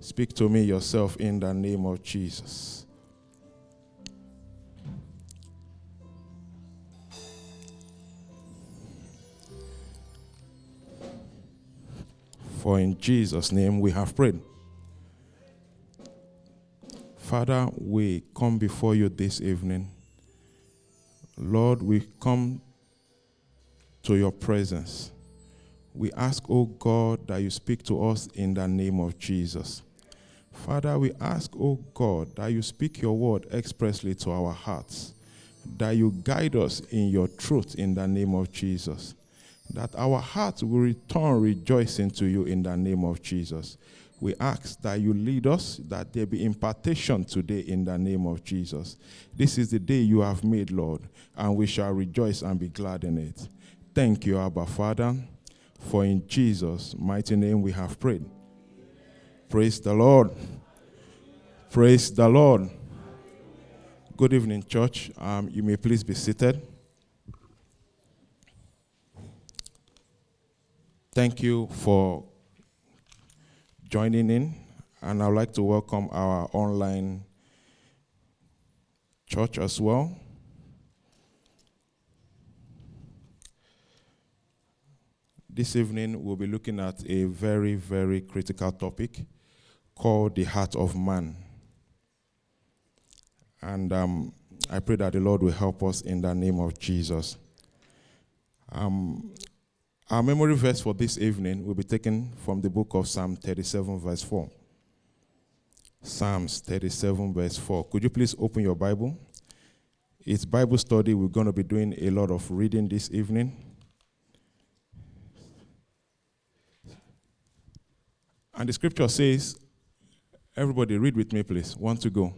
Speak to me yourself in the name of Jesus. For in Jesus' name we have prayed. Father, we come before you this evening. Lord, we come to your presence. We ask, O God, that you speak to us in the name of Jesus. Father, we ask, O God, that you speak your word expressly to our hearts, that you guide us in your truth in the name of Jesus, that our hearts will return rejoicing to you in the name of Jesus. We ask that you lead us, that there be impartation today in the name of Jesus. This is the day you have made, Lord, and we shall rejoice and be glad in it. Thank you, Abba Father, for in Jesus' mighty name we have prayed. Praise the Lord. Praise the Lord. Good evening, church. Um, you may please be seated. Thank you for joining in, and I'd like to welcome our online church as well. This evening, we'll be looking at a very, very critical topic called the heart of man. And um, I pray that the Lord will help us in the name of Jesus. Um, our memory verse for this evening will be taken from the book of Psalm 37, verse 4. Psalms 37, verse 4. Could you please open your Bible? It's Bible study. We're going to be doing a lot of reading this evening. And the scripture says, everybody read with me, please. One to go.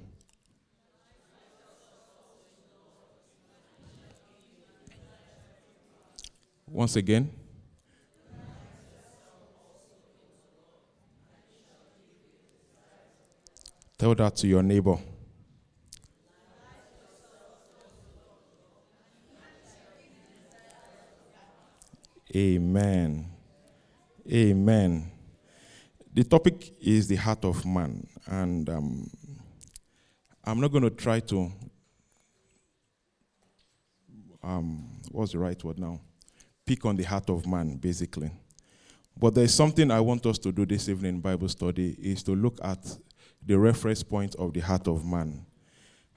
Once again. Tell that to your neighbor. Amen. Amen. The topic is the heart of man, and um, I'm not going to try to. Um, what's the right word now? Pick on the heart of man, basically. But there's something I want us to do this evening in Bible study is to look at the reference point of the heart of man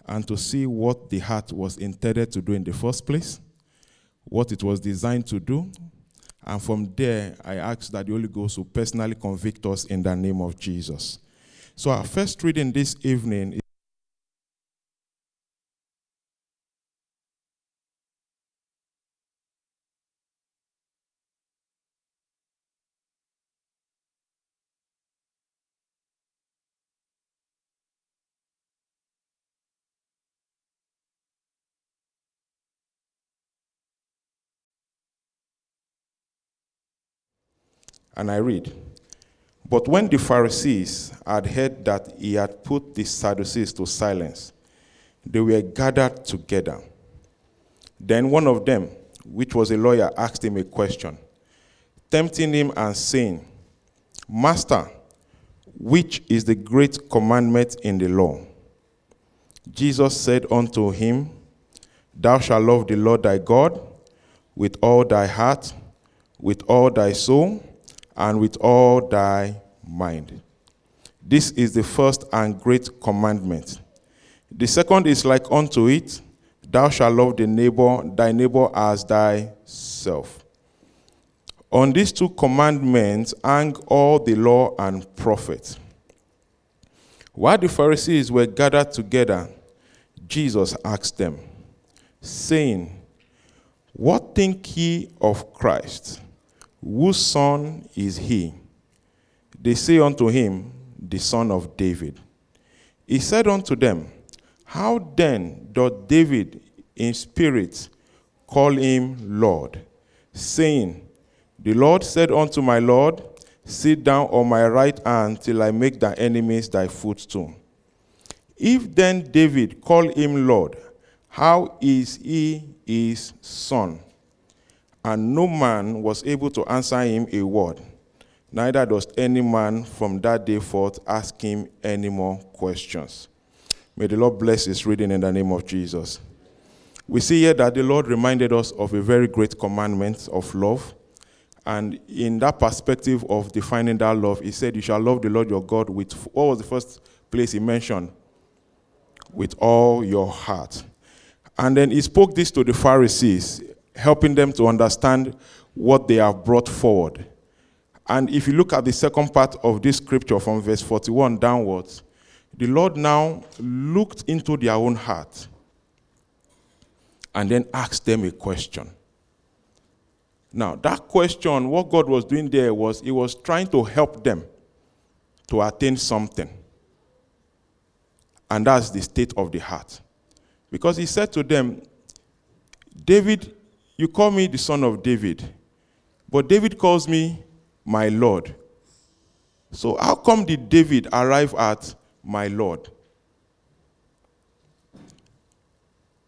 and to see what the heart was intended to do in the first place, what it was designed to do, and from there, I ask that the Holy Ghost will personally convict us in the name of Jesus. So, our first reading this evening And I read But when the Pharisees had heard that he had put the Sadducees to silence, they were gathered together. Then one of them, which was a lawyer, asked him a question, tempting him and saying, Master, which is the great commandment in the law? Jesus said unto him, Thou shalt love the Lord thy God with all thy heart, with all thy soul, and with all thy mind. This is the first and great commandment. The second is like unto it Thou shalt love the neighbor, thy neighbor as thyself. On these two commandments hang all the law and prophets. While the Pharisees were gathered together, Jesus asked them, saying, What think ye of Christ? Whose son is he? They say unto him, The son of David. He said unto them, How then doth David in spirit call him Lord, saying, The Lord said unto my Lord, Sit down on my right hand till I make thy enemies thy footstool. If then David call him Lord, how is he his son? And no man was able to answer him a word. Neither does any man from that day forth ask him any more questions. May the Lord bless his reading in the name of Jesus. We see here that the Lord reminded us of a very great commandment of love. And in that perspective of defining that love, he said, You shall love the Lord your God with, what was the first place he mentioned? With all your heart. And then he spoke this to the Pharisees, helping them to understand what they have brought forward. And if you look at the second part of this scripture from verse 41 downwards, the Lord now looked into their own heart and then asked them a question. Now, that question, what God was doing there was He was trying to help them to attain something. And that's the state of the heart. Because He said to them, David, you call me the son of David, but David calls me my Lord. So, how come did David arrive at my Lord?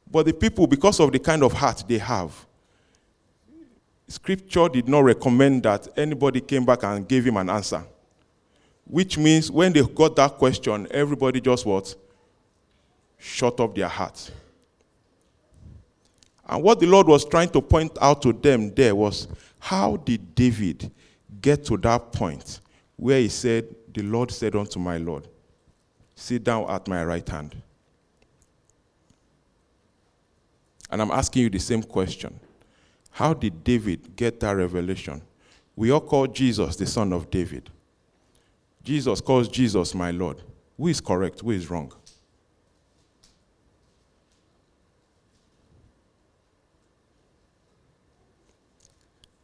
But the people, because of the kind of heart they have, scripture did not recommend that anybody came back and gave him an answer. Which means when they got that question, everybody just what? Shut up their heart. And what the Lord was trying to point out to them there was how did David get to that point where he said, The Lord said unto my Lord, Sit down at my right hand. And I'm asking you the same question. How did David get that revelation? We all call Jesus the son of David. Jesus calls Jesus my Lord. Who is correct? Who is wrong?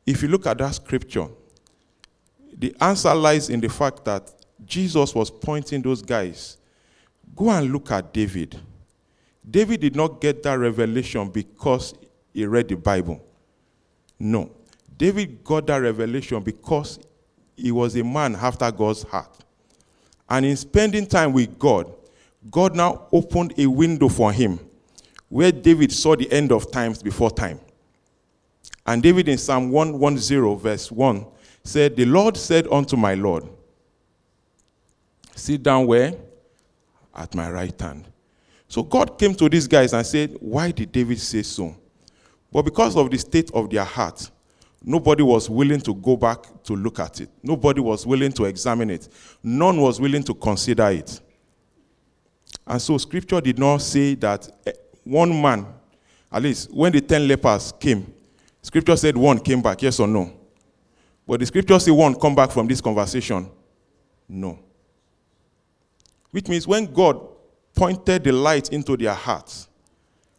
If you look at that scripture, the answer lies in the fact that Jesus was pointing those guys. Go and look at David. David did not get that revelation because he read the Bible. No. David got that revelation because he was a man after God's heart. And in spending time with God, God now opened a window for him where David saw the end of times before time. And David in Psalm 110, verse 1, said, The Lord said unto my Lord, Sit down where? At my right hand. So God came to these guys and said, Why did David say so? But because of the state of their heart, nobody was willing to go back to look at it. Nobody was willing to examine it. None was willing to consider it. And so scripture did not say that eh, one man, at least when the ten lepers came, scripture said one came back, yes or no? But the scripture say one come back from this conversation. No. Which means when God pointed the light into their hearts,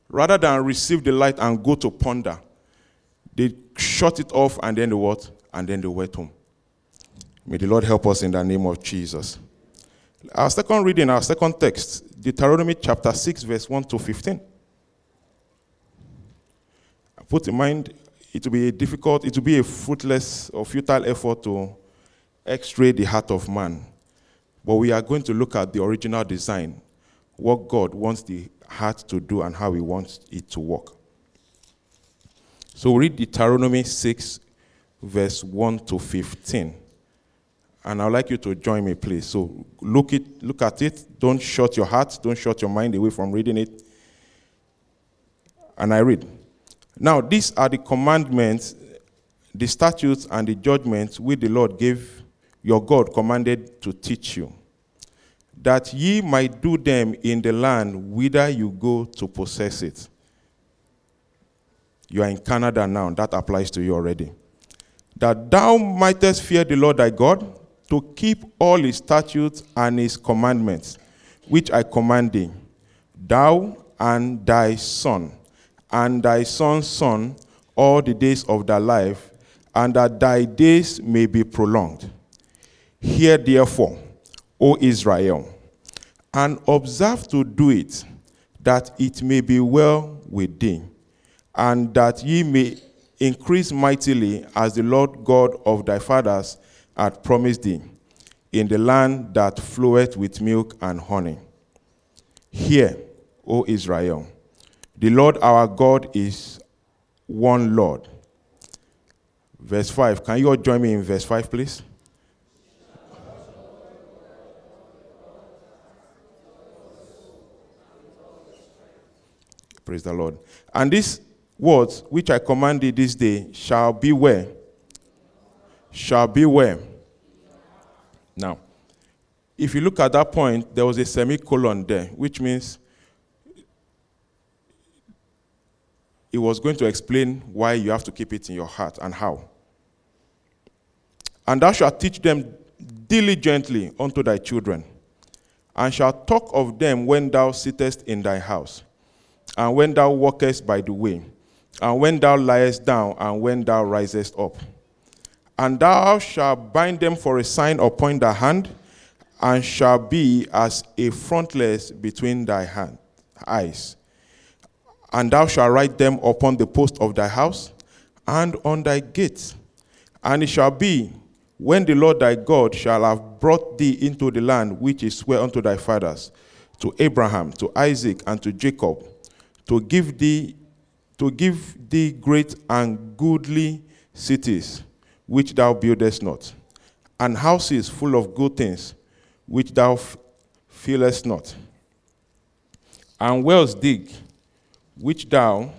rather than receive the light and go to ponder, they shut it off and then they what? And then they went home. May the Lord help us in the name of Jesus. Our second reading, our second text, Deuteronomy chapter 6, verse 1 to 15. Put in mind it will be difficult, it will be a fruitless or futile effort to x-ray the heart of man. But we are going to look at the original design, what God wants the heart to do and how he wants it to work. So read Deuteronomy 6, verse 1 to 15. And I'd like you to join me, please. So look, it, look at it. Don't shut your heart. Don't shut your mind away from reading it. And I read. Now, these are the commandments, the statutes, and the judgments which the Lord gave your God commanded to teach you, that ye might do them in the land whither you go to possess it. You are in Canada now, that applies to you already. That thou mightest fear the Lord thy God, to keep all his statutes and his commandments, which I command thee, thou and thy son and thy son's son all the days of thy life, and that thy days may be prolonged. Hear therefore, O Israel, and observe to do it, that it may be well with thee, and that ye may increase mightily as the Lord God of thy fathers hath promised thee, in the land that floweth with milk and honey. Hear, O Israel, the Lord our God is one Lord. Verse 5. Can you all join me in verse 5, please? Praise the Lord. And these words which I command thee this day shall be where? Shall be where? Now, if you look at that point, there was a semicolon there, which means it was going to explain why you have to keep it in your heart and how. And thou shalt teach them diligently unto thy children, and shalt talk of them when thou sittest in thy house and when thou walkest by the way, and when thou liest down, and when thou risest up. And thou shalt bind them for a sign upon thy hand, and shall be as a frontlets between thy hand, eyes. And thou shalt write them upon the post of thy house, and on thy gates. And it shall be, when the Lord thy God shall have brought thee into the land which is swear unto thy fathers, to Abraham, to Isaac, and to Jacob, to give thee to give thee great and goodly cities which thou buildest not, and houses full of good things which thou fillest not, and wells dig which thou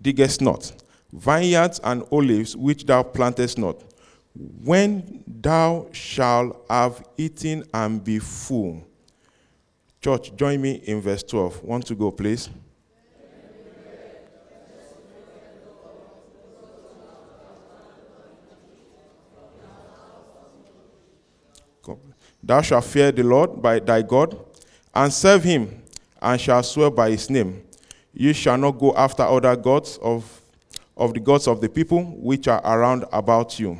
diggest not, vineyards and olives which thou plantest not. When thou shalt have eaten and be full, Church, join me in verse 12. Want to go, please? Thou shalt fear the Lord by thy God, and serve him, and shall swear by his name. You shall not go after other gods of, of the gods of the people which are around about you.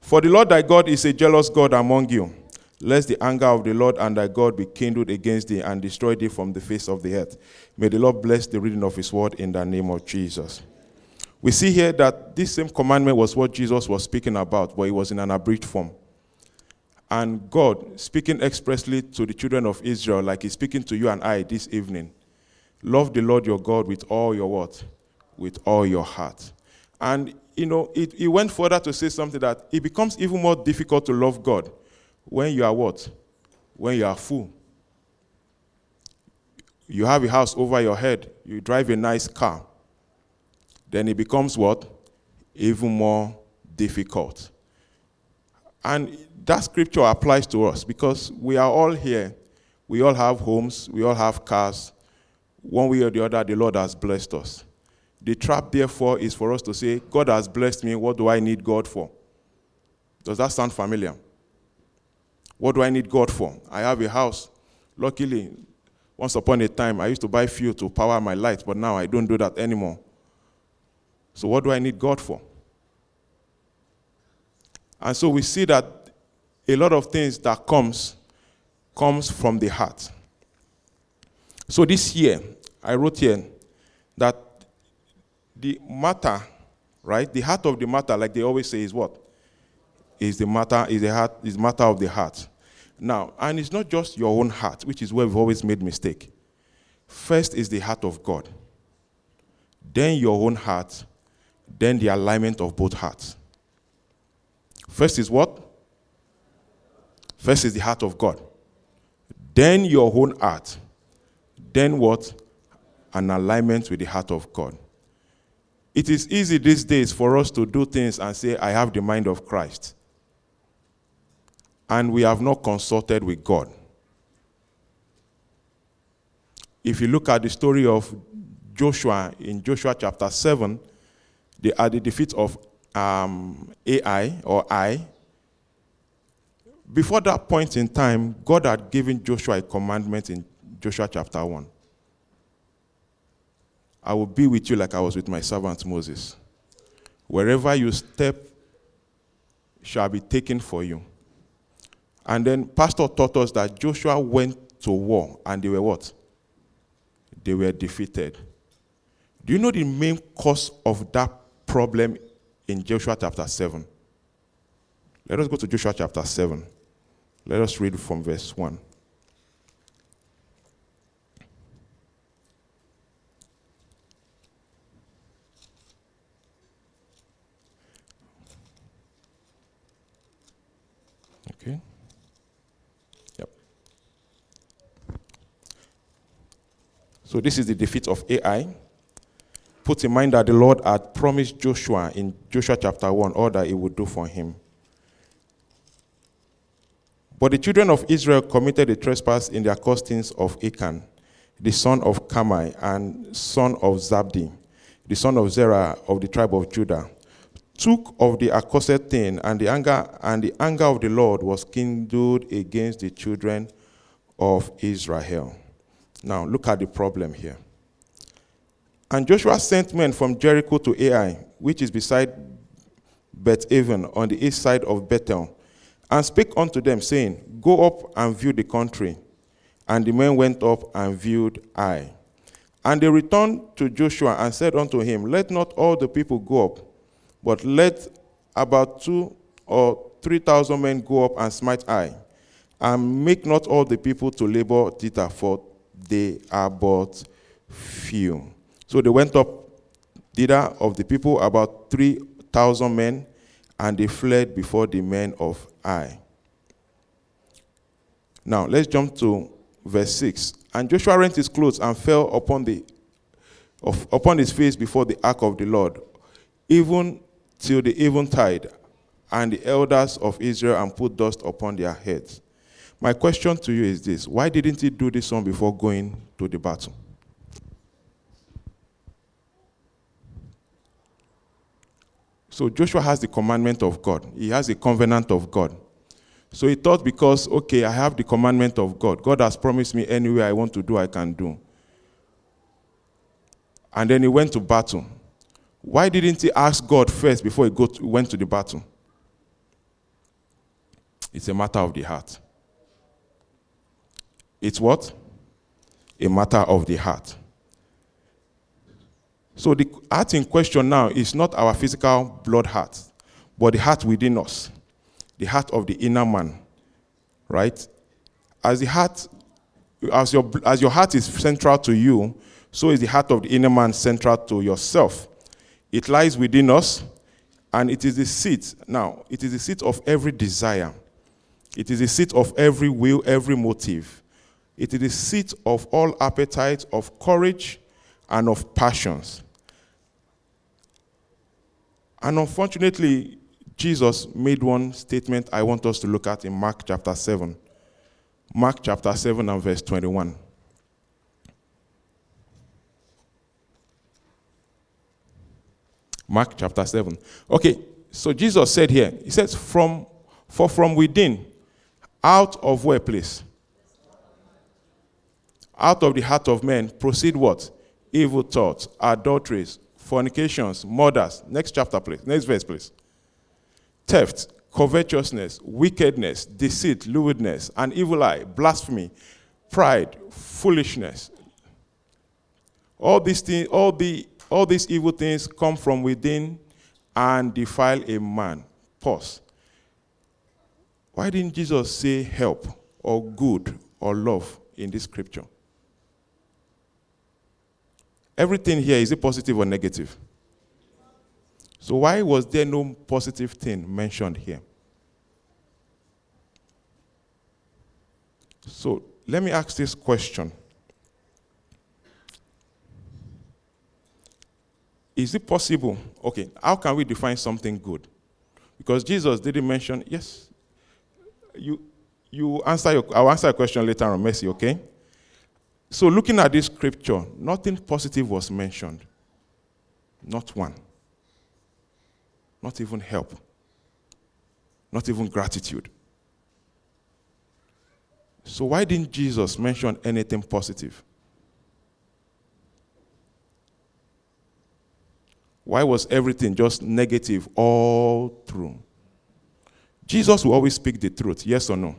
For the Lord thy God is a jealous God among you lest the anger of the Lord and thy God be kindled against thee and destroy thee from the face of the earth. May the Lord bless the reading of his word in the name of Jesus. We see here that this same commandment was what Jesus was speaking about, but it was in an abridged form. And God, speaking expressly to the children of Israel, like he's speaking to you and I this evening, love the Lord your God with all your what? With all your heart. And, you know, it, it went further to say something that it becomes even more difficult to love God when you are what? When you are full. You have a house over your head, you drive a nice car. Then it becomes what? Even more difficult. And that scripture applies to us because we are all here. We all have homes, we all have cars. One way or the other, the Lord has blessed us. The trap, therefore, is for us to say, God has blessed me, what do I need God for? Does that sound familiar? What do I need God for? I have a house. Luckily, once upon a time, I used to buy fuel to power my lights, but now I don't do that anymore. So what do I need God for? And so we see that a lot of things that comes comes from the heart. So this year, I wrote here that the matter, right? The heart of the matter, like they always say, is what? is the matter is the heart is matter of the heart. Now, and it's not just your own heart, which is where we've always made mistake. First is the heart of God. Then your own heart, then the alignment of both hearts. First is what? First is the heart of God. Then your own heart. Then what? An alignment with the heart of God. It is easy these days for us to do things and say, I have the mind of Christ and we have not consulted with God. If you look at the story of Joshua in Joshua chapter 7, the, at the defeat of um, Ai or I, before that point in time, God had given Joshua a commandment in Joshua chapter 1. I will be with you like I was with my servant Moses. Wherever you step shall be taken for you And then Pastor taught us that Joshua went to war and they were what? They were defeated. Do you know the main cause of that problem in Joshua chapter 7? Let us go to Joshua chapter 7. Let us read from verse 1. Okay. Yep. So this is the defeat of Ai. Put in mind that the Lord had promised Joshua in Joshua chapter 1 all that he would do for him. But the children of Israel committed a trespass in the accostings of Achan, the son of Carmi and son of Zabdi, the son of Zerah of the tribe of Judah, took of the accursed thing, and the anger and the anger of the Lord was kindled against the children of Israel. Now look at the problem here. And Joshua sent men from Jericho to Ai, which is beside Beth Aven on the east side of Bethel, and spake unto them, saying, Go up and view the country. And the men went up and viewed Ai. And they returned to Joshua and said unto him, Let not all the people go up, but let about two or three thousand men go up and smite Ai, and make not all the people to labor thither, for they are but few. So they went up thither of the people about three thousand men, and they fled before the men of Ai. Now let's jump to verse 6. And Joshua rent his clothes and fell upon the of, upon his face before the ark of the Lord, even till the eventide, and the elders of Israel and put dust upon their heads. My question to you is this why didn't he do this one before going to the battle? So Joshua has the commandment of God, he has the covenant of God. So he thought, because, okay, I have the commandment of God, God has promised me anywhere I want to do, I can do. And then he went to battle. Why didn't he ask God first before he to, went to the battle? It's a matter of the heart. It's what? A matter of the heart. So the heart in question now is not our physical blood heart, but the heart within us, the heart of the inner man, right? As the heart, as your, as your heart is central to you, so is the heart of the inner man central to yourself. It lies within us, and it is the seat. Now, it is the seat of every desire. It is the seat of every will, every motive. It is the seat of all appetites, of courage, and of passions. And unfortunately, Jesus made one statement I want us to look at in Mark chapter 7. Mark chapter 7 and verse 21. Mark chapter 7. Okay, so Jesus said here, He says, from, For from within, out of where place? Out of the heart of men proceed what? Evil thoughts, adulteries, fornications, murders. Next chapter, please. Next verse, please. Theft, covetousness, wickedness, deceit, lewdness, an evil eye, blasphemy, pride, foolishness. All these things, all the all these evil things come from within and defile a man. Pause. Why didn't Jesus say help or good or love in this scripture? Everything here, is it positive or negative? So, why was there no positive thing mentioned here? So, let me ask this question Is it possible? Okay, how can we define something good? Because Jesus didn't mention, yes, you, you answer your, I'll answer your question later on mercy, okay? So, looking at this scripture, nothing positive was mentioned. Not one. Not even help. Not even gratitude. So, why didn't Jesus mention anything positive? Why was everything just negative all through? Jesus will always speak the truth, yes or no?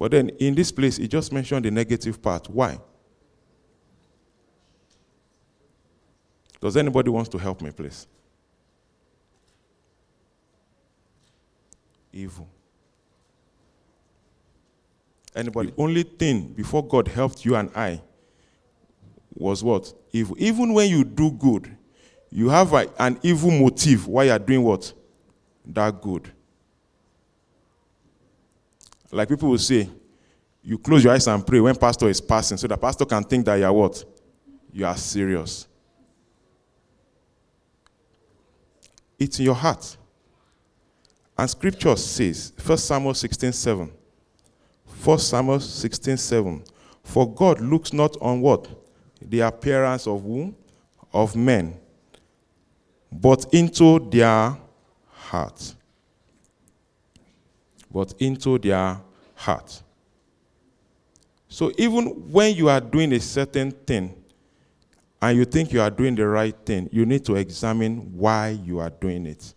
But then in this place, he just mentioned the negative part. Why? Does anybody wants to help me, please? Evil. Anybody? The only thing before God helped you and I was what? Evil. Even when you do good, you have a, an evil motive why you are doing what? That good. Like people will say, you close your eyes and pray when pastor is passing so the pastor can think that you are what? You are serious. It's in your heart. And scripture says, 1 Samuel 16 7. 1 Samuel 16 7. For God looks not on what? The appearance of whom? Of men, but into their heart. But into their heart. So even when you are doing a certain thing and you think you are doing the right thing, you need to examine why you are doing it.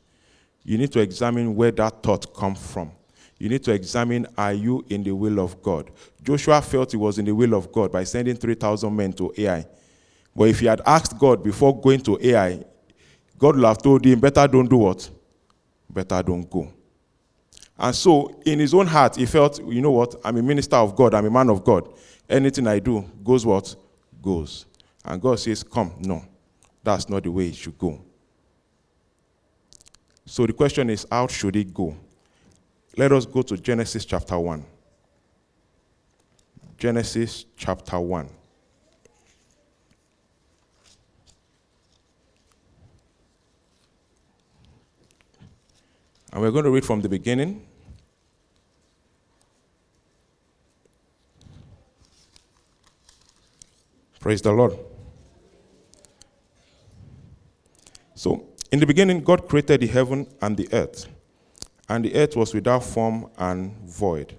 You need to examine where that thought comes from. You need to examine are you in the will of God? Joshua felt he was in the will of God by sending 3,000 men to Ai. But if he had asked God before going to Ai, God would have told him, better don't do what? Better don't go. And so, in his own heart, he felt, you know what? I'm a minister of God. I'm a man of God. Anything I do goes what? Goes. And God says, come. No, that's not the way it should go. So the question is, how should it go? Let us go to Genesis chapter 1. Genesis chapter 1. And we're going to read from the beginning. Praise the Lord. So, in the beginning, God created the heaven and the earth. And the earth was without form and void.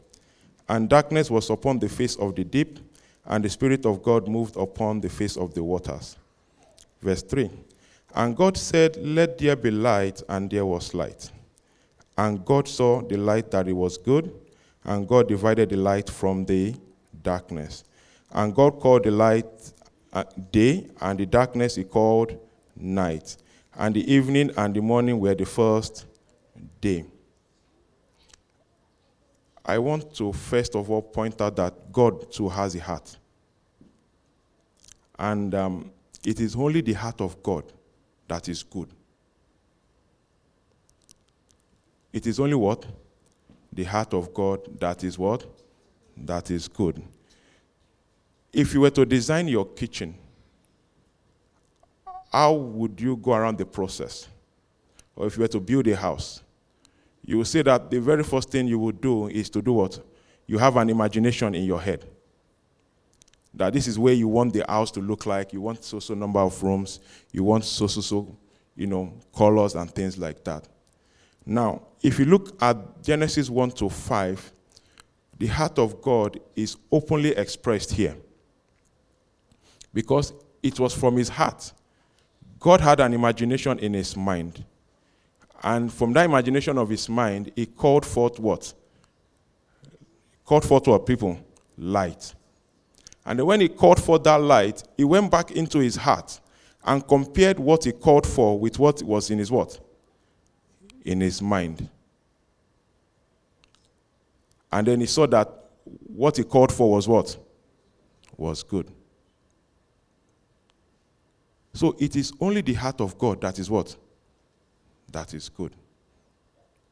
And darkness was upon the face of the deep, and the Spirit of God moved upon the face of the waters. Verse 3 And God said, Let there be light, and there was light. And God saw the light that it was good, and God divided the light from the darkness. And God called the light uh, day, and the darkness he called night. And the evening and the morning were the first day. I want to first of all point out that God too has a heart. And um, it is only the heart of God that is good. It is only what? The heart of God that is what? That is good. If you were to design your kitchen, how would you go around the process? Or if you were to build a house, you will say that the very first thing you would do is to do what? You have an imagination in your head. That this is where you want the house to look like. You want so so number of rooms. You want so so so, you know, colors and things like that. Now, if you look at Genesis 1 to 5, the heart of God is openly expressed here. Because it was from his heart. God had an imagination in his mind. And from that imagination of his mind, he called forth what? Called forth what people? Light. And when he called for that light, he went back into his heart and compared what he called for with what was in his what? in his mind. And then he saw that what he called for was what? Was good. So it is only the heart of God that is what? That is good.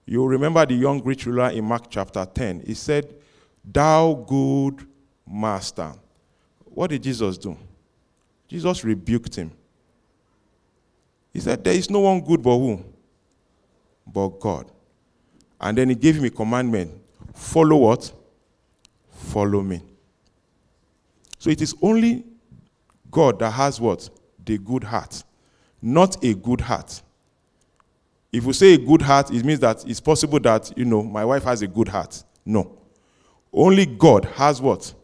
You remember the young rich ruler in Mark chapter 10. He said, Thou good master. What did Jesus do? Jesus rebuked him. He said, There is no one good but who? but God. And then he gave him a commandment follow what? Follow me. So it is only God that has what? The good heart, not a good heart. If we say a good heart, it means that it's possible that, you know, my wife has a good heart. No. Only God has what?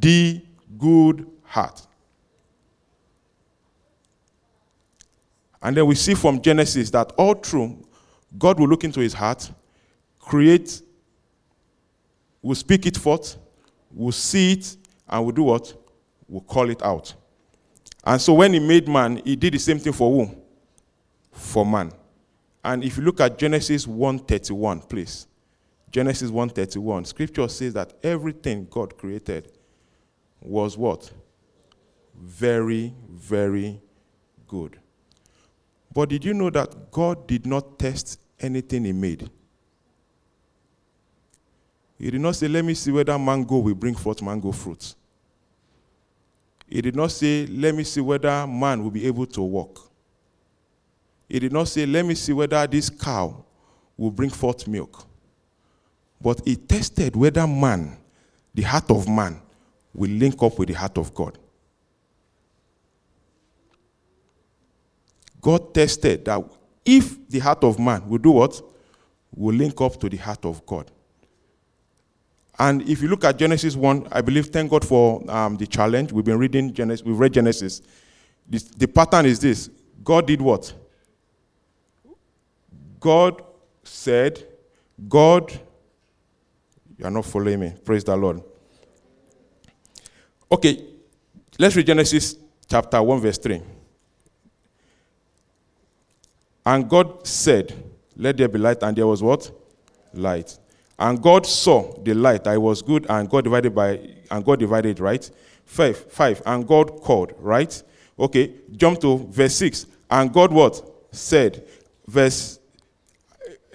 The good heart. And then we see from Genesis that all through God will look into his heart, create, will speak it forth, will see it and will do what? Will call it out. And so when he made man, he did the same thing for who? For man. And if you look at Genesis 1:31, please. Genesis 1:31, scripture says that everything God created was what? Very, very good. But did you know that God did not test anything he made? He did not say, Let me see whether mango will bring forth mango fruits. He did not say, Let me see whether man will be able to walk. He did not say, Let me see whether this cow will bring forth milk. But he tested whether man, the heart of man, will link up with the heart of God. God tested that if the heart of man will do what? Will link up to the heart of God. And if you look at Genesis 1, I believe, thank God for um, the challenge. We've been reading Genesis, we've read Genesis. This, the pattern is this God did what? God said, God, you are not following me. Praise the Lord. Okay, let's read Genesis chapter 1, verse 3. And God said, Let there be light, and there was what? Light. And God saw the light that it was good, and God divided by and God divided, right? Five, five, and God called, right? Okay, jump to verse six. And God what? Said, verse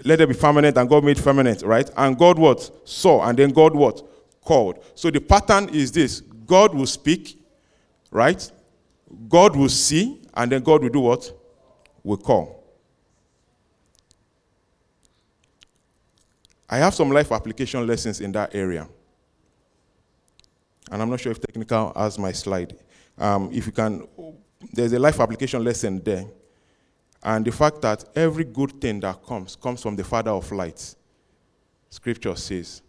let there be firmament, and God made firmament, right? And God what? Saw, and then God what? Called. So the pattern is this God will speak, right? God will see, and then God will do what? Will call. I have some life application lessons in that area. And I'm not sure if technical has my slide. Um, if you can, there's a life application lesson there. And the fact that every good thing that comes comes from the Father of lights. Scripture says.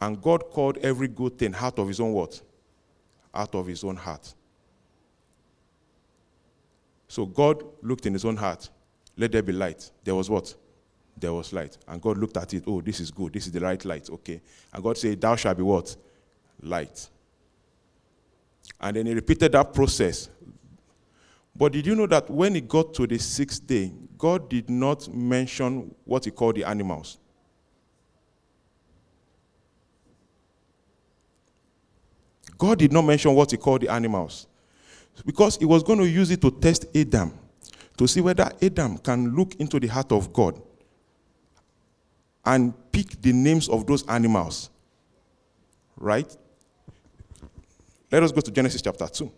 And God called every good thing out of his own what? Out of his own heart. So God looked in his own heart. Let there be light. There was what? There was light. And God looked at it, oh, this is good. This is the right light. Okay. And God said, Thou shalt be what? Light. And then he repeated that process. But did you know that when he got to the sixth day, God did not mention what he called the animals? God did not mention what he called the animals. Because he was going to use it to test Adam, to see whether Adam can look into the heart of God and pick the names of those animals. Right? Let us go to Genesis chapter 2.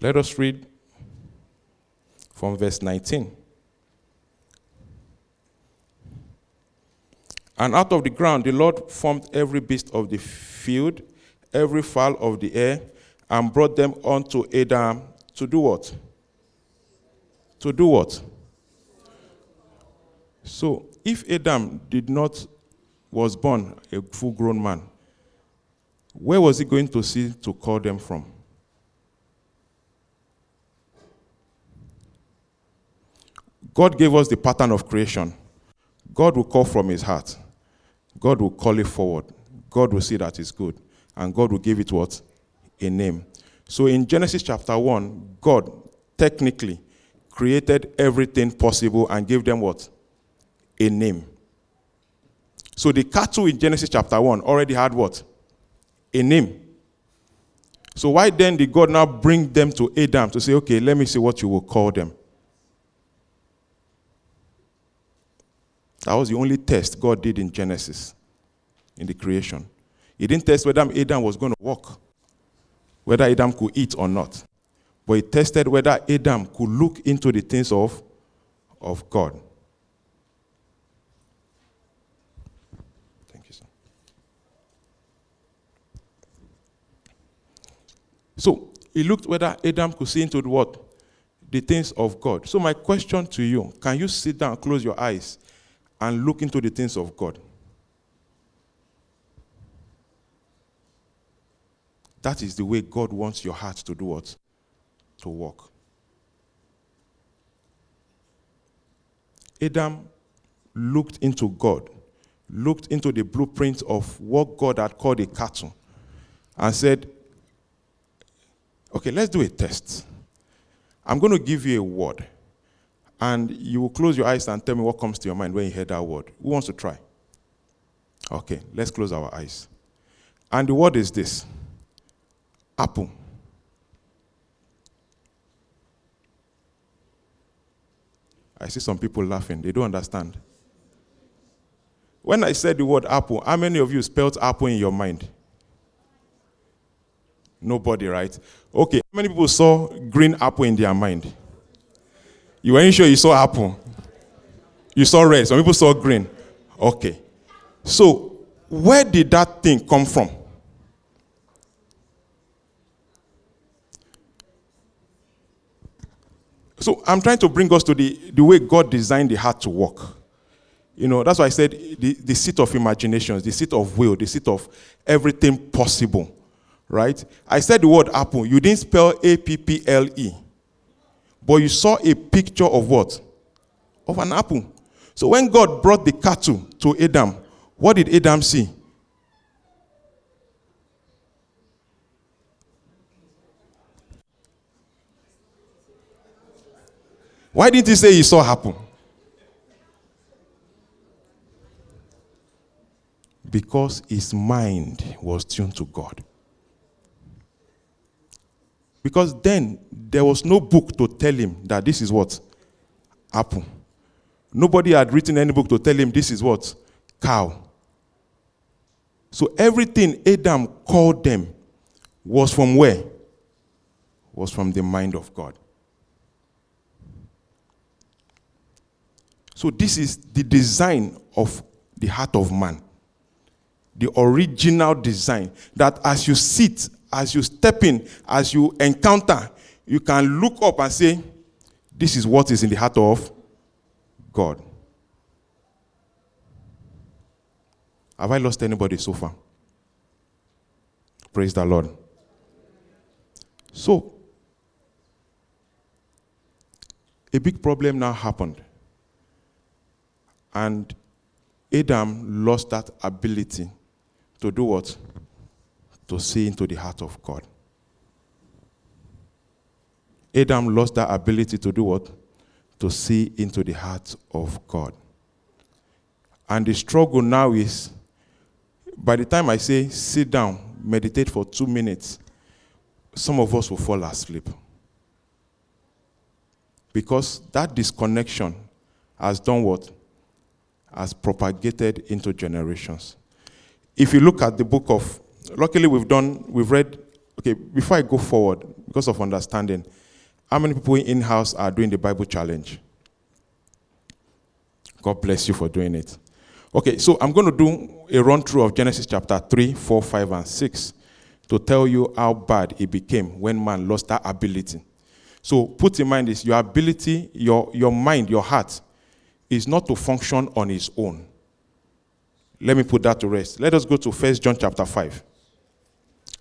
Let us read from verse 19. And out of the ground the Lord formed every beast of the field, every fowl of the air, and brought them unto Adam to do what? To do what? So, if Adam did not was born a full-grown man, where was he going to see to call them from? God gave us the pattern of creation. God will call from his heart. God will call it forward. God will see that it's good. And God will give it what? A name. So in Genesis chapter 1, God technically created everything possible and gave them what? A name. So the cattle in Genesis chapter 1 already had what? A name. So why then did God now bring them to Adam to say, okay, let me see what you will call them? That was the only test God did in Genesis, in the creation. He didn't test whether Adam was going to walk, whether Adam could eat or not. But he tested whether Adam could look into the things of, of God. Thank you, sir. So he looked whether Adam could see into what? The things of God. So my question to you, can you sit down, close your eyes, and look into the things of God. That is the way God wants your heart to do what? To walk. Adam looked into God, looked into the blueprint of what God had called a cattle, and said, Okay, let's do a test. I'm going to give you a word, and you will close your eyes and tell me what comes to your mind when you hear that word. Who wants to try? Okay, let's close our eyes. And the word is this apple. I see some people laughing. They don't understand. When I said the word apple, how many of you spelled apple in your mind? Nobody, right? Okay. How many people saw green apple in their mind? You weren't sure you saw apple. You saw red. Some people saw green. Okay. So, where did that thing come from? So I'm trying to bring us to the, the way God designed the heart to work. You know, that's why I said the, the seat of imaginations, the seat of will, the seat of everything possible. Right? I said the word apple. You didn't spell A P P L E. But you saw a picture of what? Of an apple. So when God brought the cattle to Adam, what did Adam see? Why didn't he say he saw apple? Because his mind was tuned to God. Because then there was no book to tell him that this is what? Apple. Nobody had written any book to tell him this is what? Cow. So everything Adam called them was from where? Was from the mind of God. So, this is the design of the heart of man. The original design. That as you sit, as you step in, as you encounter, you can look up and say, This is what is in the heart of God. Have I lost anybody so far? Praise the Lord. So, a big problem now happened. And Adam lost that ability to do what? To see into the heart of God. Adam lost that ability to do what? To see into the heart of God. And the struggle now is by the time I say sit down, meditate for two minutes, some of us will fall asleep. Because that disconnection has done what? Has propagated into generations. If you look at the book of, luckily we've done, we've read, okay, before I go forward, because of understanding, how many people in house are doing the Bible challenge? God bless you for doing it. Okay, so I'm going to do a run through of Genesis chapter 3, 4, 5, and 6 to tell you how bad it became when man lost that ability. So put in mind this your ability, your, your mind, your heart is not to function on its own. Let me put that to rest. Let us go to First John chapter 5.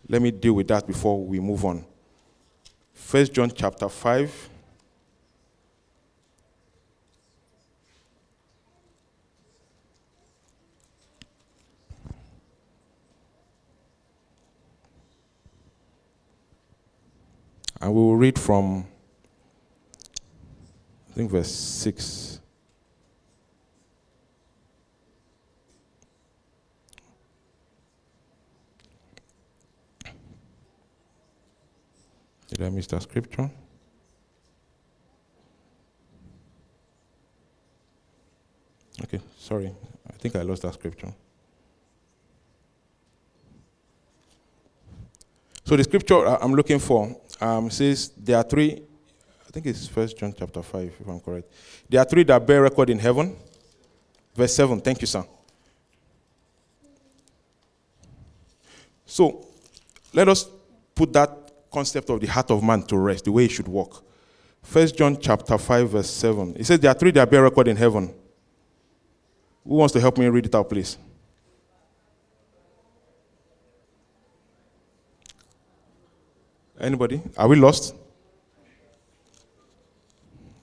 Let me deal with that before we move on. First John chapter 5. And we will read from, I think, verse 6. Did I miss that scripture? Okay, sorry. I think I lost that scripture. So the scripture I'm looking for um, says there are three. I think it's First John chapter five, if I'm correct. There are three that bear record in heaven. Verse seven. Thank you, sir. So let us put that concept of the heart of man to rest, the way it should work. First John chapter 5, verse 7. It says there are three that bear record in heaven. Who wants to help me read it out, please? Anybody? Are we lost?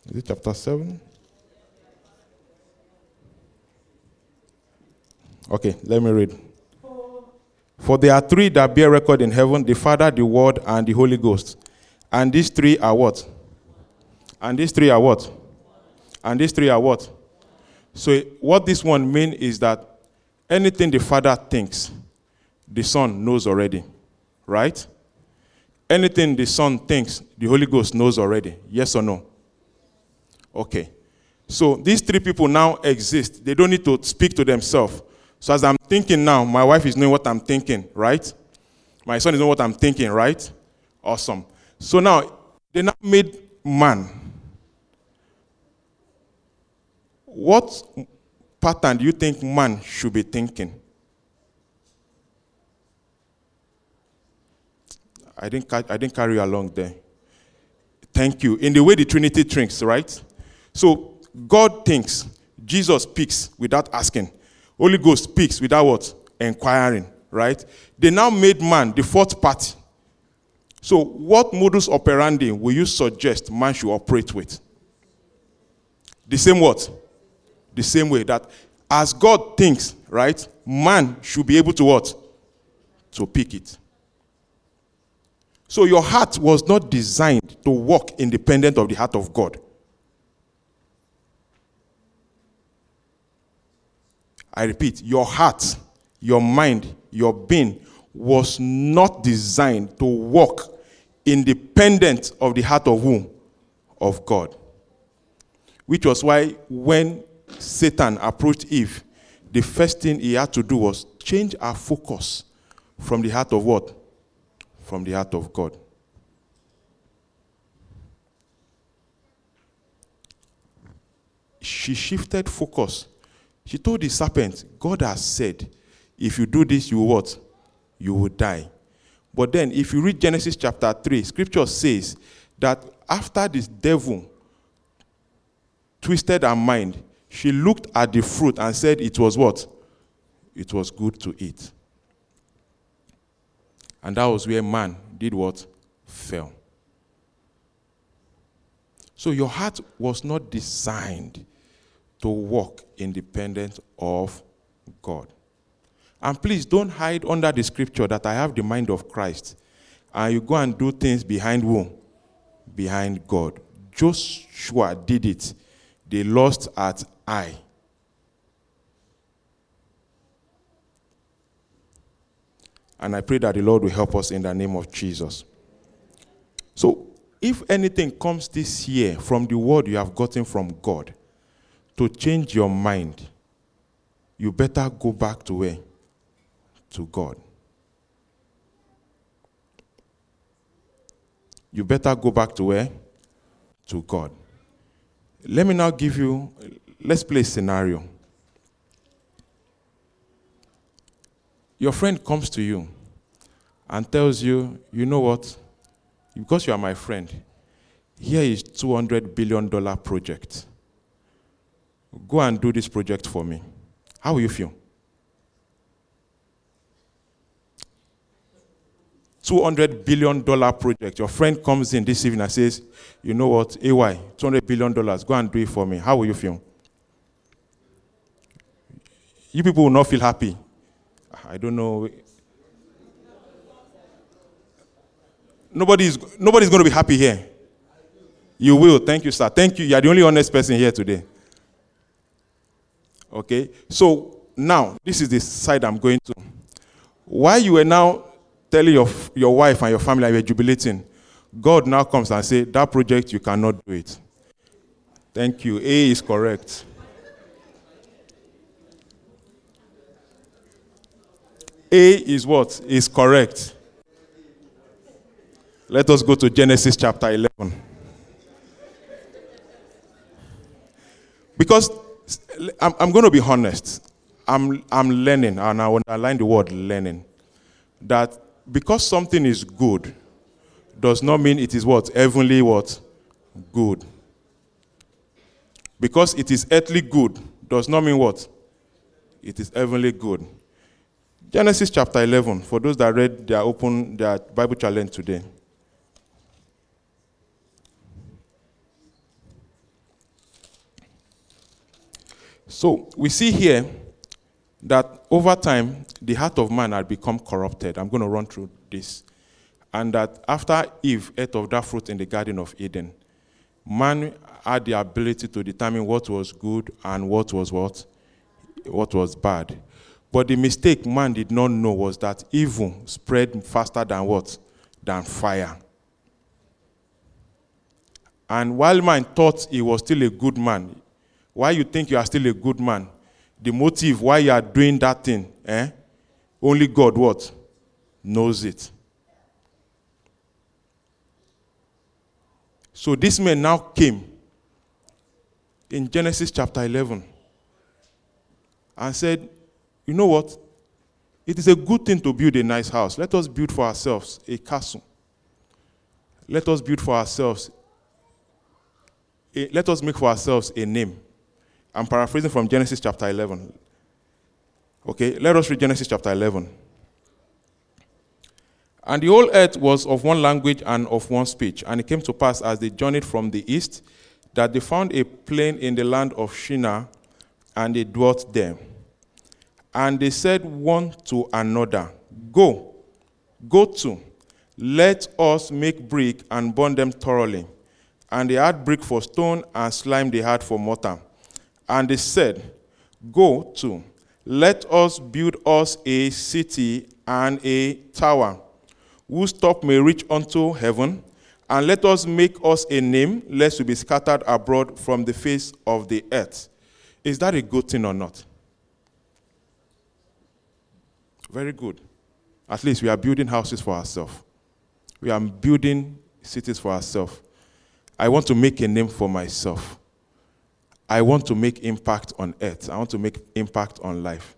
Is it chapter 7? Okay, let me read. For there are three that bear record in heaven the Father, the Word, and the Holy Ghost. And these three are what? And these three are what? And these three are what? So, what this one means is that anything the Father thinks, the Son knows already. Right? Anything the Son thinks, the Holy Ghost knows already. Yes or no? Okay. So, these three people now exist. They don't need to speak to themselves. So, as I'm thinking now, my wife is knowing what I'm thinking, right? My son is knowing what I'm thinking, right? Awesome. So now, they now made man. What pattern do you think man should be thinking? I didn't, I didn't carry you along there. Thank you. In the way the Trinity thinks, right? So God thinks, Jesus speaks without asking. Holy Ghost speaks without what? Inquiring, right? They now made man the fourth party. So, what modus operandi will you suggest man should operate with? The same what? The same way that as God thinks, right, man should be able to what? To pick it. So your heart was not designed to walk independent of the heart of God. I repeat, your heart, your mind, your being was not designed to walk independent of the heart of whom? Of God. Which was why when Satan approached Eve, the first thing he had to do was change our focus from the heart of what? From the heart of God. She shifted focus. She told the serpent, God has said, if you do this, you will what? You will die. But then, if you read Genesis chapter 3, scripture says that after this devil twisted her mind, she looked at the fruit and said it was what? It was good to eat. And that was where man did what? Fell. So your heart was not designed to walk independent of God. And please don't hide under the scripture that I have the mind of Christ. And you go and do things behind whom? Behind God. Joshua did it. They lost at Ai. And I pray that the Lord will help us in the name of Jesus. So, if anything comes this year from the word you have gotten from God to change your mind, you better go back to where? To God. You better go back to where? To God. Let me now give you, let's play a scenario. Your friend comes to you and tells you, you know what? Because you are my friend, here is $200 billion project. Go and do this project for me. How will you feel? $200 billion project. Your friend comes in this evening and says, You know what, AY, $200 billion, go and do it for me. How will you feel? You people will not feel happy. I don't know. Nobody's, nobody's going to be happy here. You will. Thank you, sir. Thank you. You are the only honest person here today. Okay? So now, this is the side I'm going to. Why you were now telling your, your wife and your family you are jubilating, God now comes and say, that project, you cannot do it. Thank you. A is correct. A is what? Is correct. Let us go to Genesis chapter 11. Because I'm, I'm going to be honest. I'm, I'm learning, and I will underline the word learning, that because something is good does not mean it is what? Heavenly what? Good. Because it is earthly good does not mean what? It is heavenly good. Genesis chapter 11, for those that read their open, their Bible challenge today. So we see here that over time, the heart of man had become corrupted. I'm going to run through this. And that after Eve ate of that fruit in the Garden of Eden, man had the ability to determine what was good and what was what? What was bad. But the mistake man did not know was that evil spread faster than what? Than fire. And while man thought he was still a good man, why you think you are still a good man? The motive why you are doing that thing, eh? Only God what? Knows it. So this man now came in Genesis chapter 11 and said, You know what? It is a good thing to build a nice house. Let us build for ourselves a castle. Let us build for ourselves, a, let us make for ourselves a name. I'm paraphrasing from Genesis chapter 11. Okay, let us read Genesis chapter 11. And the whole earth was of one language and of one speech. And it came to pass as they journeyed from the east that they found a plain in the land of Shinar, and they dwelt there. And they said one to another, Go, go to, let us make brick and burn them thoroughly. And they had brick for stone, and slime they had for mortar. And they said, Go to, let us build us a city and a tower, whose top may reach unto heaven and let us make us a name, lest we be scattered abroad from the face of the earth. Is that a good thing or not? Very good. At least we are building houses for ourselves. We are building cities for ourselves. I want to make a name for myself. I want to make impact on earth. I want to make impact on life.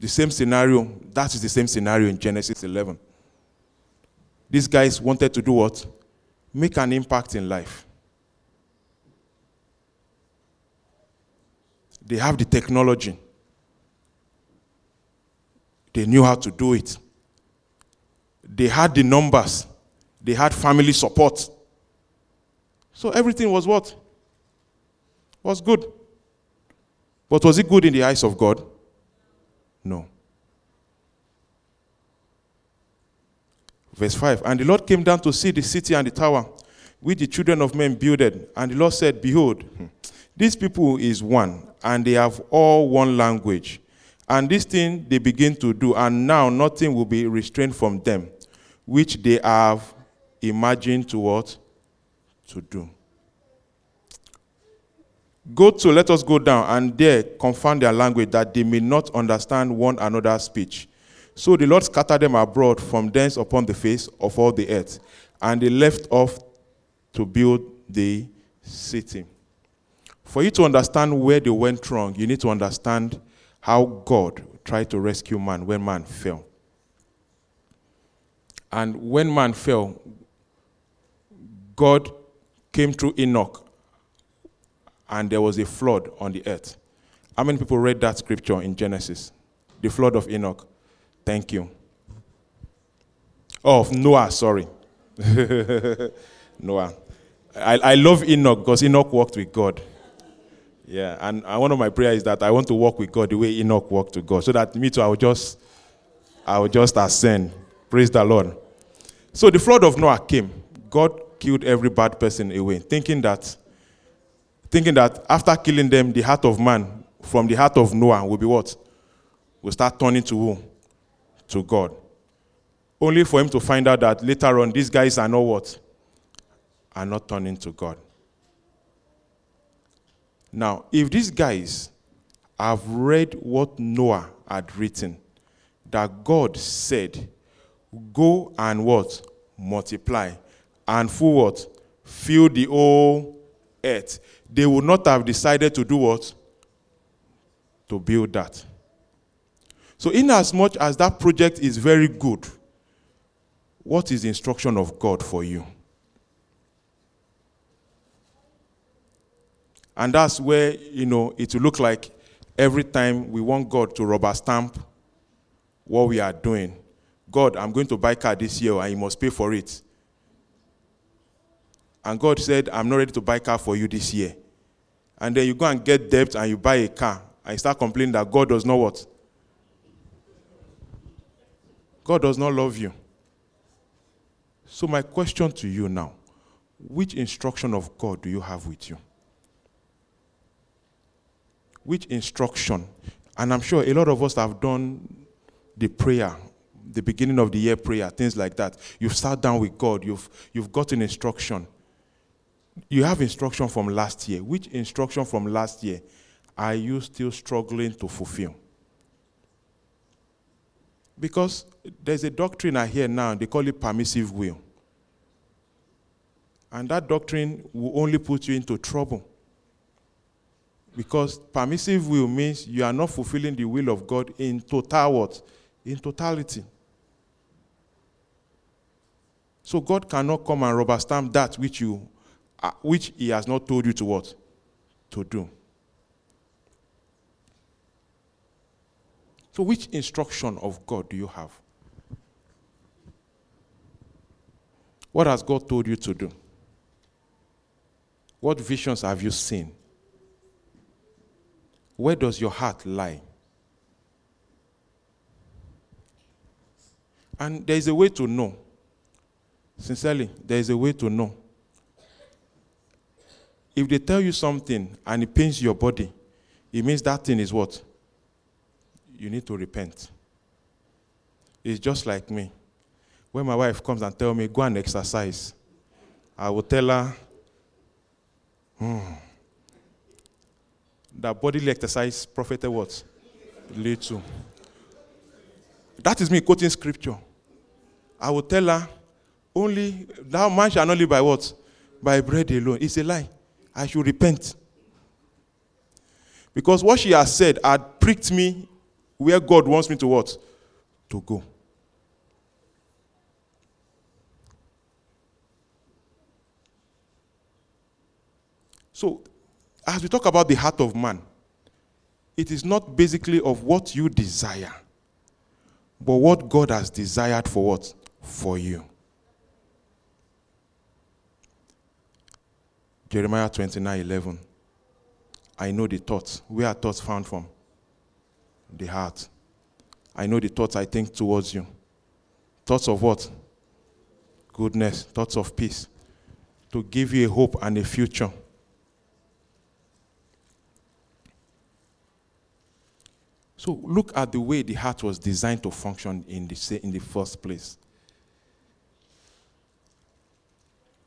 The same scenario, that is the same scenario in Genesis 11 these guys wanted to do what? Make an impact in life. They have the technology. They knew how to do it. They had the numbers. They had family support. So everything was what? Was good. But was it good in the eyes of God? No. Verse 5 And the Lord came down to see the city and the tower which the children of men builded. And the Lord said, Behold, this people is one, and they have all one language. And this thing they begin to do, and now nothing will be restrained from them, which they have imagined to what? To do. Go to, let us go down, and there confound their language, that they may not understand one another's speech. So the Lord scattered them abroad from thence upon the face of all the earth, and they left off to build the city. For you to understand where they went wrong, you need to understand how God tried to rescue man when man fell. And when man fell, God came through Enoch, and there was a flood on the earth. How many people read that scripture in Genesis? The flood of Enoch. Thank you. Oh, of Noah, sorry. Noah. I, I love Enoch because Enoch walked with God. Yeah, and, one of my prayers is that I want to walk with God the way Enoch walked with God, so that me too, I will just, I will just ascend. Praise the Lord. So the flood of Noah came. God killed every bad person away, thinking that, thinking that after killing them, the heart of man from the heart of Noah will be what? Will start turning to who? to God. Only for him to find out that later on these guys are not what? Are not turning to God. Now, if these guys have read what Noah had written, that God said, go and what? Multiply. And for what? Fill the whole earth. They would not have decided to do what? To build that. So, in as much as that project is very good, what is the instruction of God for you? And that's where, you know, it will look like every time we want God to rubber stamp what we are doing. God, I'm going to buy car this year and you must pay for it. And God said, I'm not ready to buy a car for you this year. and then you go and get debt and you buy a car and you start complaining that God does not what? God does not love you. So, my question to you now which instruction of God do you have with you? Which instruction? And I'm sure a lot of us have done the prayer, the beginning of the year prayer, things like that. You've sat down with God, you've, you've gotten instruction. You have instruction from last year. Which instruction from last year are you still struggling to fulfill? Because there's a doctrine I hear now, they call it permissive will. And that doctrine will only put you into trouble. Because permissive will means you are not fulfilling the will of God in total what? In totality. So God cannot come and rubber stamp that which you Uh, which he has not told you to what? To do. So which instruction of God do you have? What has God told you to do? What visions have you seen? Where does your heart lie? And there is a way to know. Sincerely, there is a way to know. If they tell you something and it pains your body, it means that thing is what? You need to repent. It's just like me. When my wife comes and tells me, go and exercise, I will tell her, hmm, that bodily exercise profited what? Little. That is me quoting scripture. I will tell her, only, that man shall not live by what? By bread alone. It's a lie. I should repent. Because what she has said had pricked me where God wants me to what? To go. So, as we talk about the heart of man, it is not basically of what you desire, but what God has desired for what? For you. Jeremiah 29 11. I know the thoughts. Where are thoughts found from? The heart. I know the thoughts I think towards you. Thoughts of what? Goodness, thoughts of peace. To give you a hope and a future. So look at the way the heart was designed to function in the, in the first place.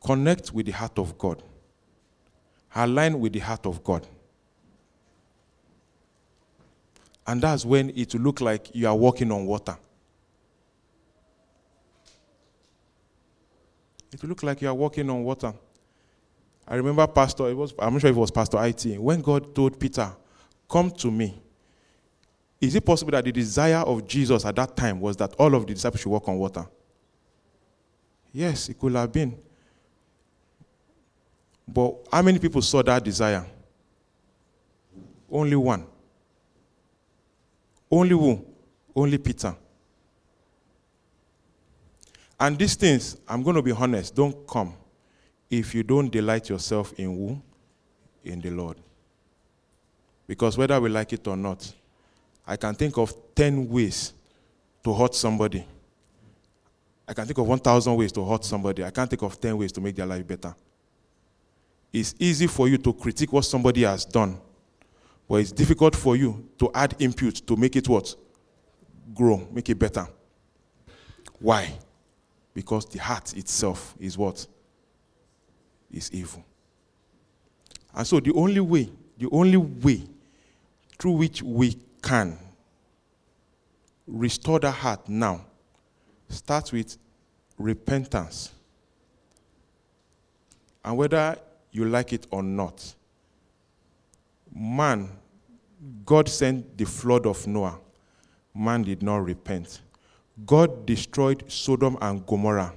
Connect with the heart of God align with the heart of God. And that's when it will look like you are walking on water. It will look like you are walking on water. I remember Pastor, it was, I'm not sure if it was Pastor IT, when God told Peter, Come to me. Is it possible that the desire of Jesus at that time was that all of the disciples should walk on water? Yes, it could have been. But how many people saw that desire? Only one. Only who? Only Peter. And these things, I'm going to be honest, don't come if you don't delight yourself in who? In the Lord. Because whether we like it or not, I can think of 10 ways to hurt somebody. I can think of 1,000 ways to hurt somebody. I can't think of 10 ways to make their life better it's easy for you to critique what somebody has done, but it's difficult for you to add input to make it what? Grow, make it better. Why? Because the heart itself is what? Is evil. And so the only way, the only way through which we can restore the heart now starts with repentance. And whether you like it or not. Man, God sent the flood of Noah. Man did not repent. God destroyed Sodom and Gomorrah.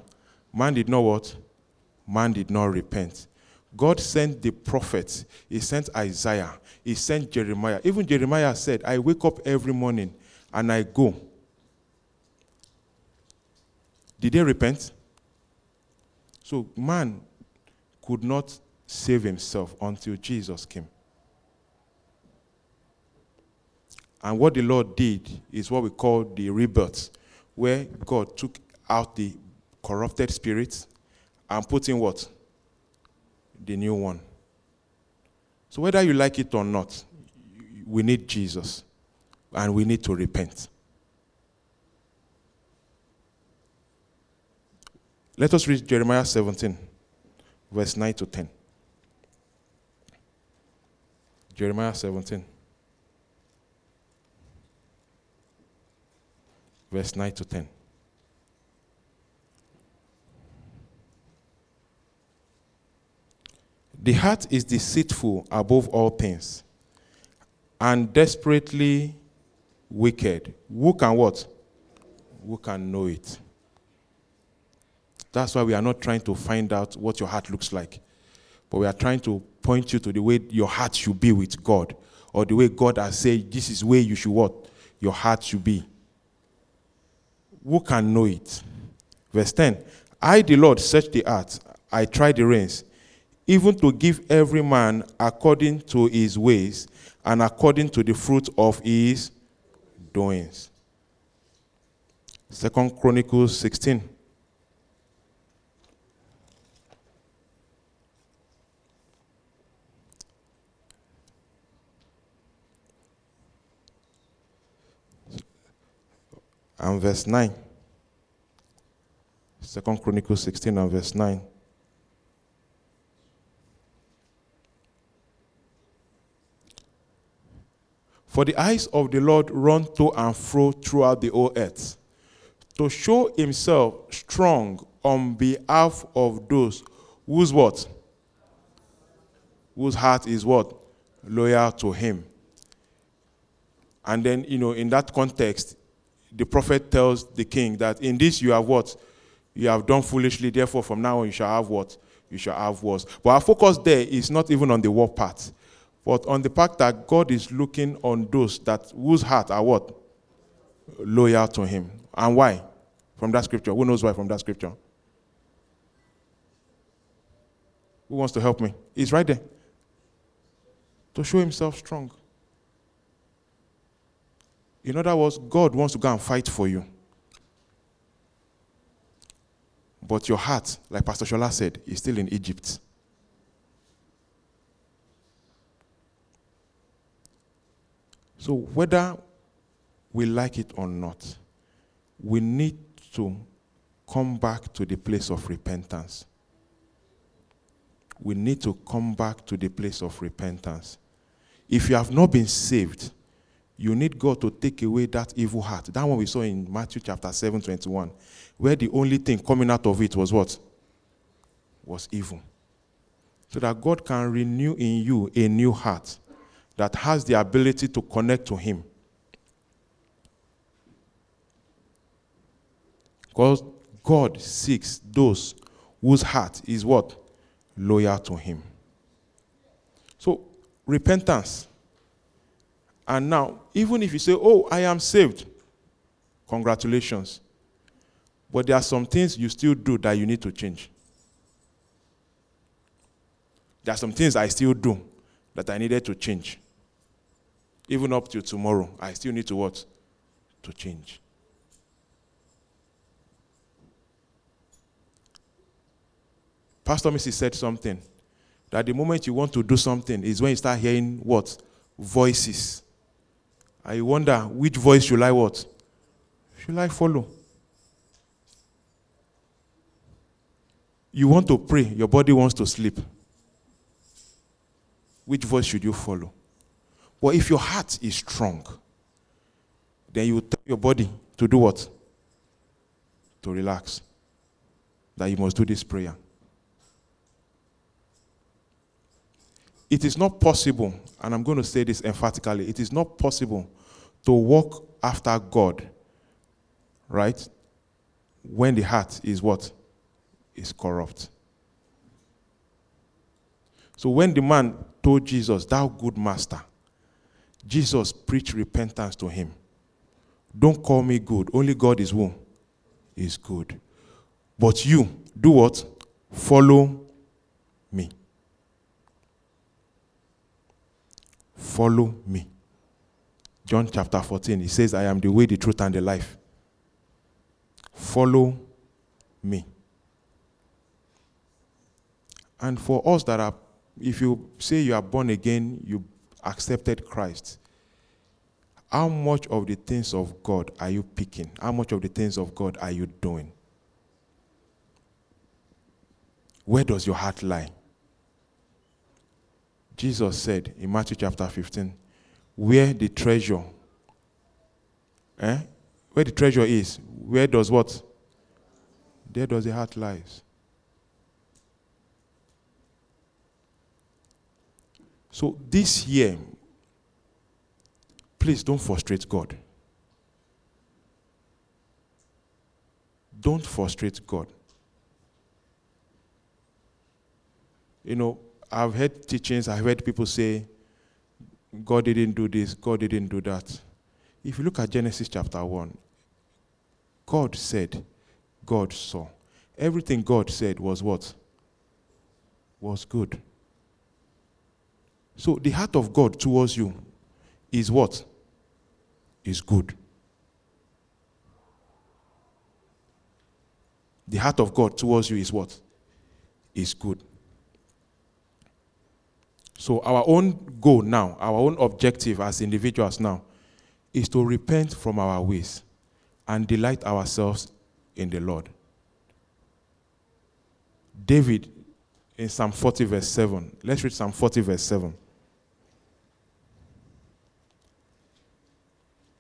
Man did not what? Man did not repent. God sent the prophets. He sent Isaiah. He sent Jeremiah. Even Jeremiah said, I wake up every morning and I go. Did they repent? So man could not save himself until Jesus came. And what the Lord did is what we call the rebirth, where God took out the corrupted spirit and put in what? The new one. So, whether you like it or not, we need Jesus and we need to repent. Let us read Jeremiah 17, verse 9 to 10. Jeremiah 17, verse 9 to 10. The heart is deceitful above all things and desperately wicked. Who can what? Who can know it? That's why we are not trying to find out what your heart looks like, but we are trying to point you to the way your heart should be with God, or the way God has said, this is where you should what your heart should be. Who can know it? Verse 10 I, the Lord, search the heart, I try the reins, even to give every man according to his ways and according to the fruit of his doings. Second Chronicles 16. And verse 9. Second Chronicles 16 and verse 9. For the eyes of the Lord run to and fro throughout the whole earth, to show himself strong on behalf of those whose what? Whose heart is what? Loyal to him. And then, you know, in that context, the prophet tells the king that in this you have what? You have done foolishly, therefore from now on you shall have what? You shall have wars. But our focus there is not even on the war part, but on the fact that God is looking on those that whose heart are what? Loyal to him. And why? From that scripture. Who knows why from that scripture? Who wants to help me? It's right there. To show himself strong. In other words, God wants to go and fight for you. But your heart, like Pastor Shola said, is still in Egypt. So, whether we like it or not, we need to come back to the place of repentance. We need to come back to the place of repentance. If you have not been saved, you need God to take away that evil heart. That one we saw in Matthew chapter 7, 21, where the only thing coming out of it was what? Was evil. So that God can renew in you a new heart that has the ability to connect to Him. Because God seeks those whose heart is what? Loyal to Him. So, repentance. And now, even if you say, Oh, I am saved, congratulations. But there are some things you still do that you need to change. There are some things I still do that I needed to change. Even up till tomorrow, I still need to what? To change. Pastor Missy said something that the moment you want to do something is when you start hearing what? Voices. I wonder which voice should I what? Should I follow? You want to pray, your body wants to sleep. Which voice should you follow? But if your heart is strong, then you tell your body to do what? To relax. That you must do this prayer. It is not possible, and I'm going to say this emphatically it is not possible to walk after God, right? When the heart is what? Is corrupt. So when the man told Jesus, Thou good master, Jesus preached repentance to him. Don't call me good. Only God is who? Is good. But you, do what? Follow me. Follow me. John chapter 14. He says, I am the way, the truth, and the life. Follow me. And for us that are, if you say you are born again, you accepted Christ, how much of the things of God are you picking? How much of the things of God are you doing? Where does your heart lie? Jesus said in Matthew chapter 15, where the treasure, eh? Where the treasure is, where does what? There does the heart lies. So this year, please don't frustrate God. Don't frustrate God. You know, I've heard teachings, I've heard people say, God didn't do this, God didn't do that. If you look at Genesis chapter 1, God said, God saw. Everything God said was what? Was good. So the heart of God towards you is what? Is good. The heart of God towards you is what? Is good. So, our own goal now, our own objective as individuals now, is to repent from our ways and delight ourselves in the Lord. David, in Psalm 40, verse 7, let's read Psalm 40, verse 7.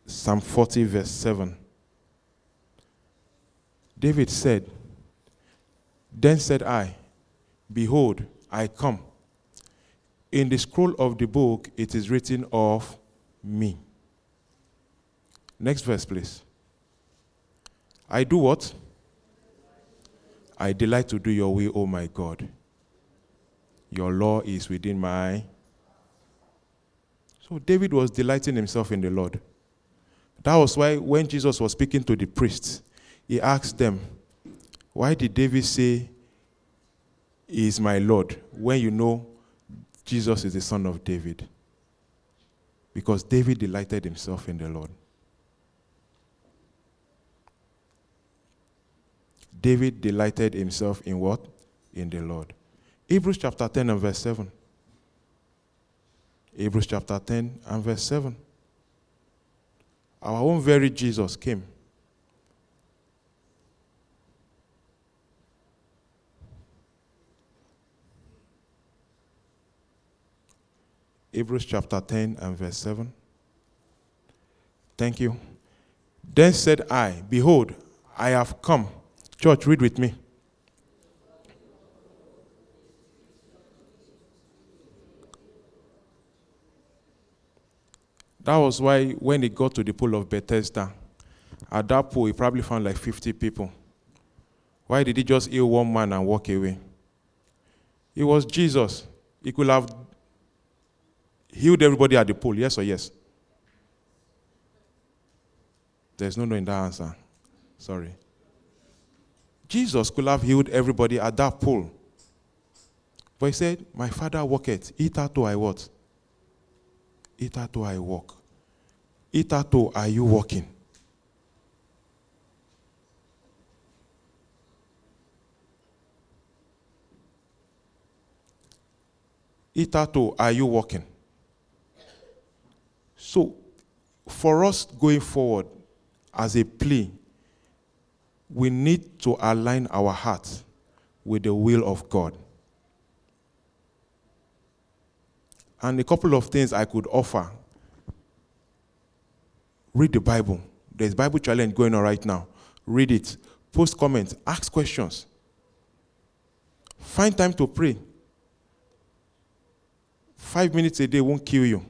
Psalm 40, verse 7. David said, Then said I, Behold, I come. In the scroll of the book, it is written of me. Next verse, please. I do what? I delight to do your will, O my God. Your law is within my. So David was delighting himself in the Lord. That was why when Jesus was speaking to the priests, he asked them, Why did David say, He is my Lord, when you know Jesus is the son of David? Because David delighted himself in the Lord. David delighted himself in what? In the Lord. Hebrews chapter 10 and verse 7. Hebrews chapter 10 and verse 7. Our own very Jesus came. Hebrews chapter 10 and verse 7. Thank you. Then said I, Behold, I have come. Church, read with me. That was why when he got to the pool of Bethesda, at that pool he probably found like 50 people. Why did he just heal one man and walk away? It was Jesus. He could have healed everybody at the pool, yes or yes? There's no no in that answer. Sorry. Jesus could have healed everybody at that pool. But he said, My father walketh, hitherto I what? Hitherto I walk. Hitherto are you walking? Hitherto are you walking? So, for us going forward as a plea, we need to align our hearts with the will of God. And a couple of things I could offer. Read the Bible. There's Bible challenge going on right now. Read it. Post comments. Ask questions. Find time to pray. Five minutes a day won't kill you.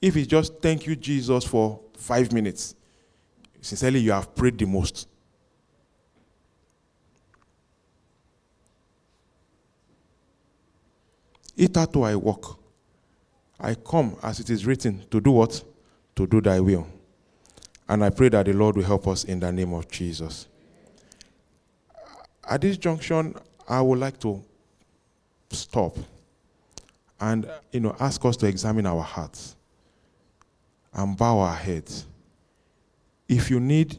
If it's just thank you, Jesus, for five minutes, sincerely, you have prayed the most. Hitherto I walk. I come as it is written to do what? To do thy will. And I pray that the Lord will help us in the name of Jesus. At this junction, I would like to stop and you know ask us to examine our hearts. And bow our heads. If you need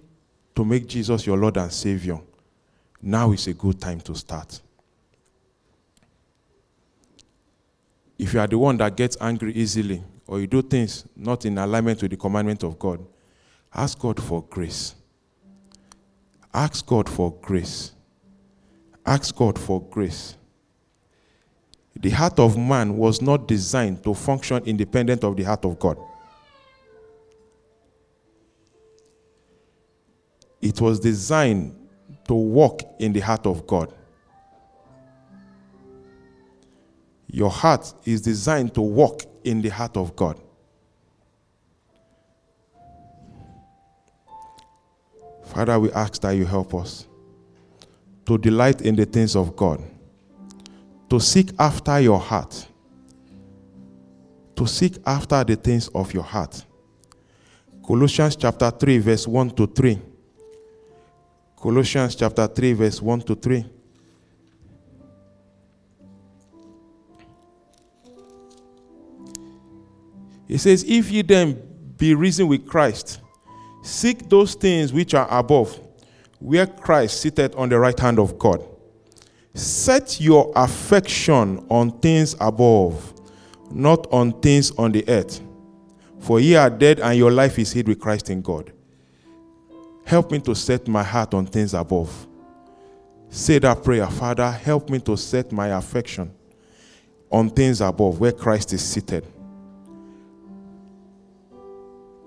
to make Jesus your Lord and Savior, now is a good time to start. If you are the one that gets angry easily, or you do things not in alignment with the commandment of God, ask God for grace. Ask God for grace. Ask God for grace. The heart of man was not designed to function independent of the heart of God. It was designed to walk in the heart of God. Your heart is designed to walk in the heart of God. Father, we ask that you help us to delight in the things of God, to seek after your heart, to seek after the things of your heart. Colossians chapter 3, verse 1 to 3. Colossians chapter 3, verse 1 to 3. He says, If ye then be risen with Christ, seek those things which are above, where Christ sitteth on the right hand of God. Set your affection on things above, not on things on the earth. For ye are dead, and your life is hid with Christ in God. Help me to set my heart on things above. Say that prayer, Father, help me to set my affection on things above, where Christ is seated.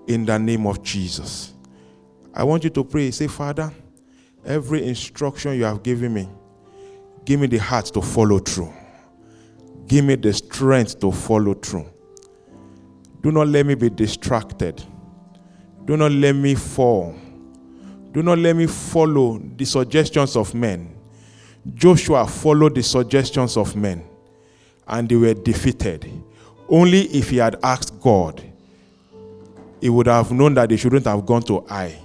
In the name of Jesus. I want you to pray. Say, Father, every instruction you have given me, give me the heart to follow through. Give me the strength to follow through. Do not let me be distracted. Do not let me fall. Do not let me follow the suggestions of men. Joshua followed the suggestions of men and they were defeated. Only if he had asked God, he would have known that they shouldn't have gone to Ai.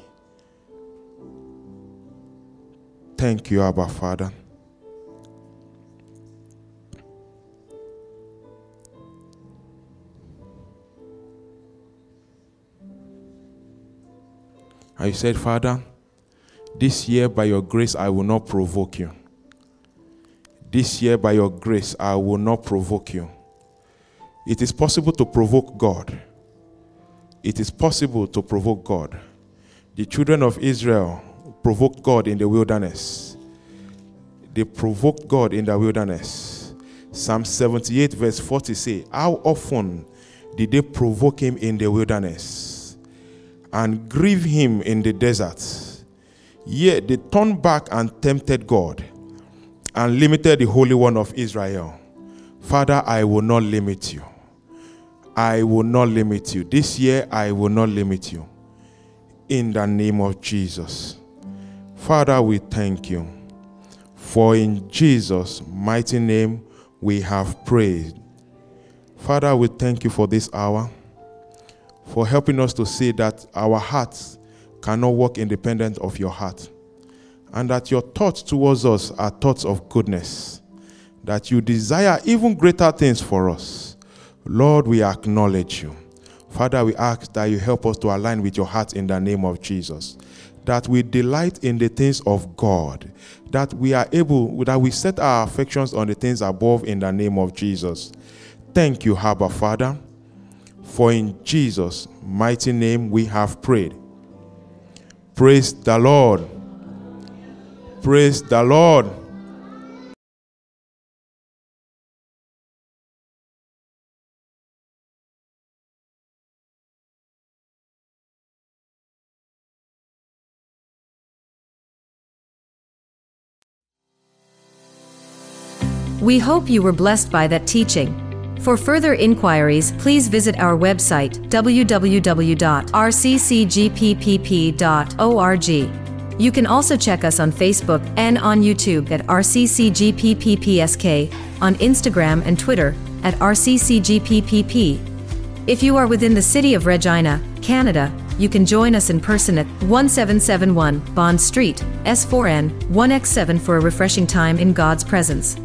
Thank you, Abba Father. I said, Father, this year by your grace I will not provoke you. This year by your grace I will not provoke you. It is possible to provoke God. It is possible to provoke God. The children of Israel provoked God in the wilderness. They provoked God in the wilderness. Psalm 78, verse 40 say, How often did they provoke him in the wilderness and grieve him in the desert? Yet they turned back and tempted God and limited the Holy One of Israel. Father, I will not limit you. I will not limit you. This year, I will not limit you. In the name of Jesus. Father, we thank you. For in Jesus' mighty name we have prayed. Father, we thank you for this hour, for helping us to see that our hearts cannot work independent of your heart, and that your thoughts towards us are thoughts of goodness, that you desire even greater things for us. Lord, we acknowledge you. Father, we ask that you help us to align with your heart in the name of Jesus that we delight in the things of God, that we are able, that we set our affections on the things above in the name of Jesus. Thank you, Abba Father, for in Jesus' mighty name we have prayed. Praise the Lord. Praise the Lord. We hope you were blessed by that teaching. For further inquiries, please visit our website www.rccgppp.org. You can also check us on Facebook and on YouTube at RCCGPPPSK, on Instagram and Twitter at RCCGPPP. If you are within the city of Regina, Canada, you can join us in person at 1771 Bond Street, S4N, 1X7 for a refreshing time in God's presence.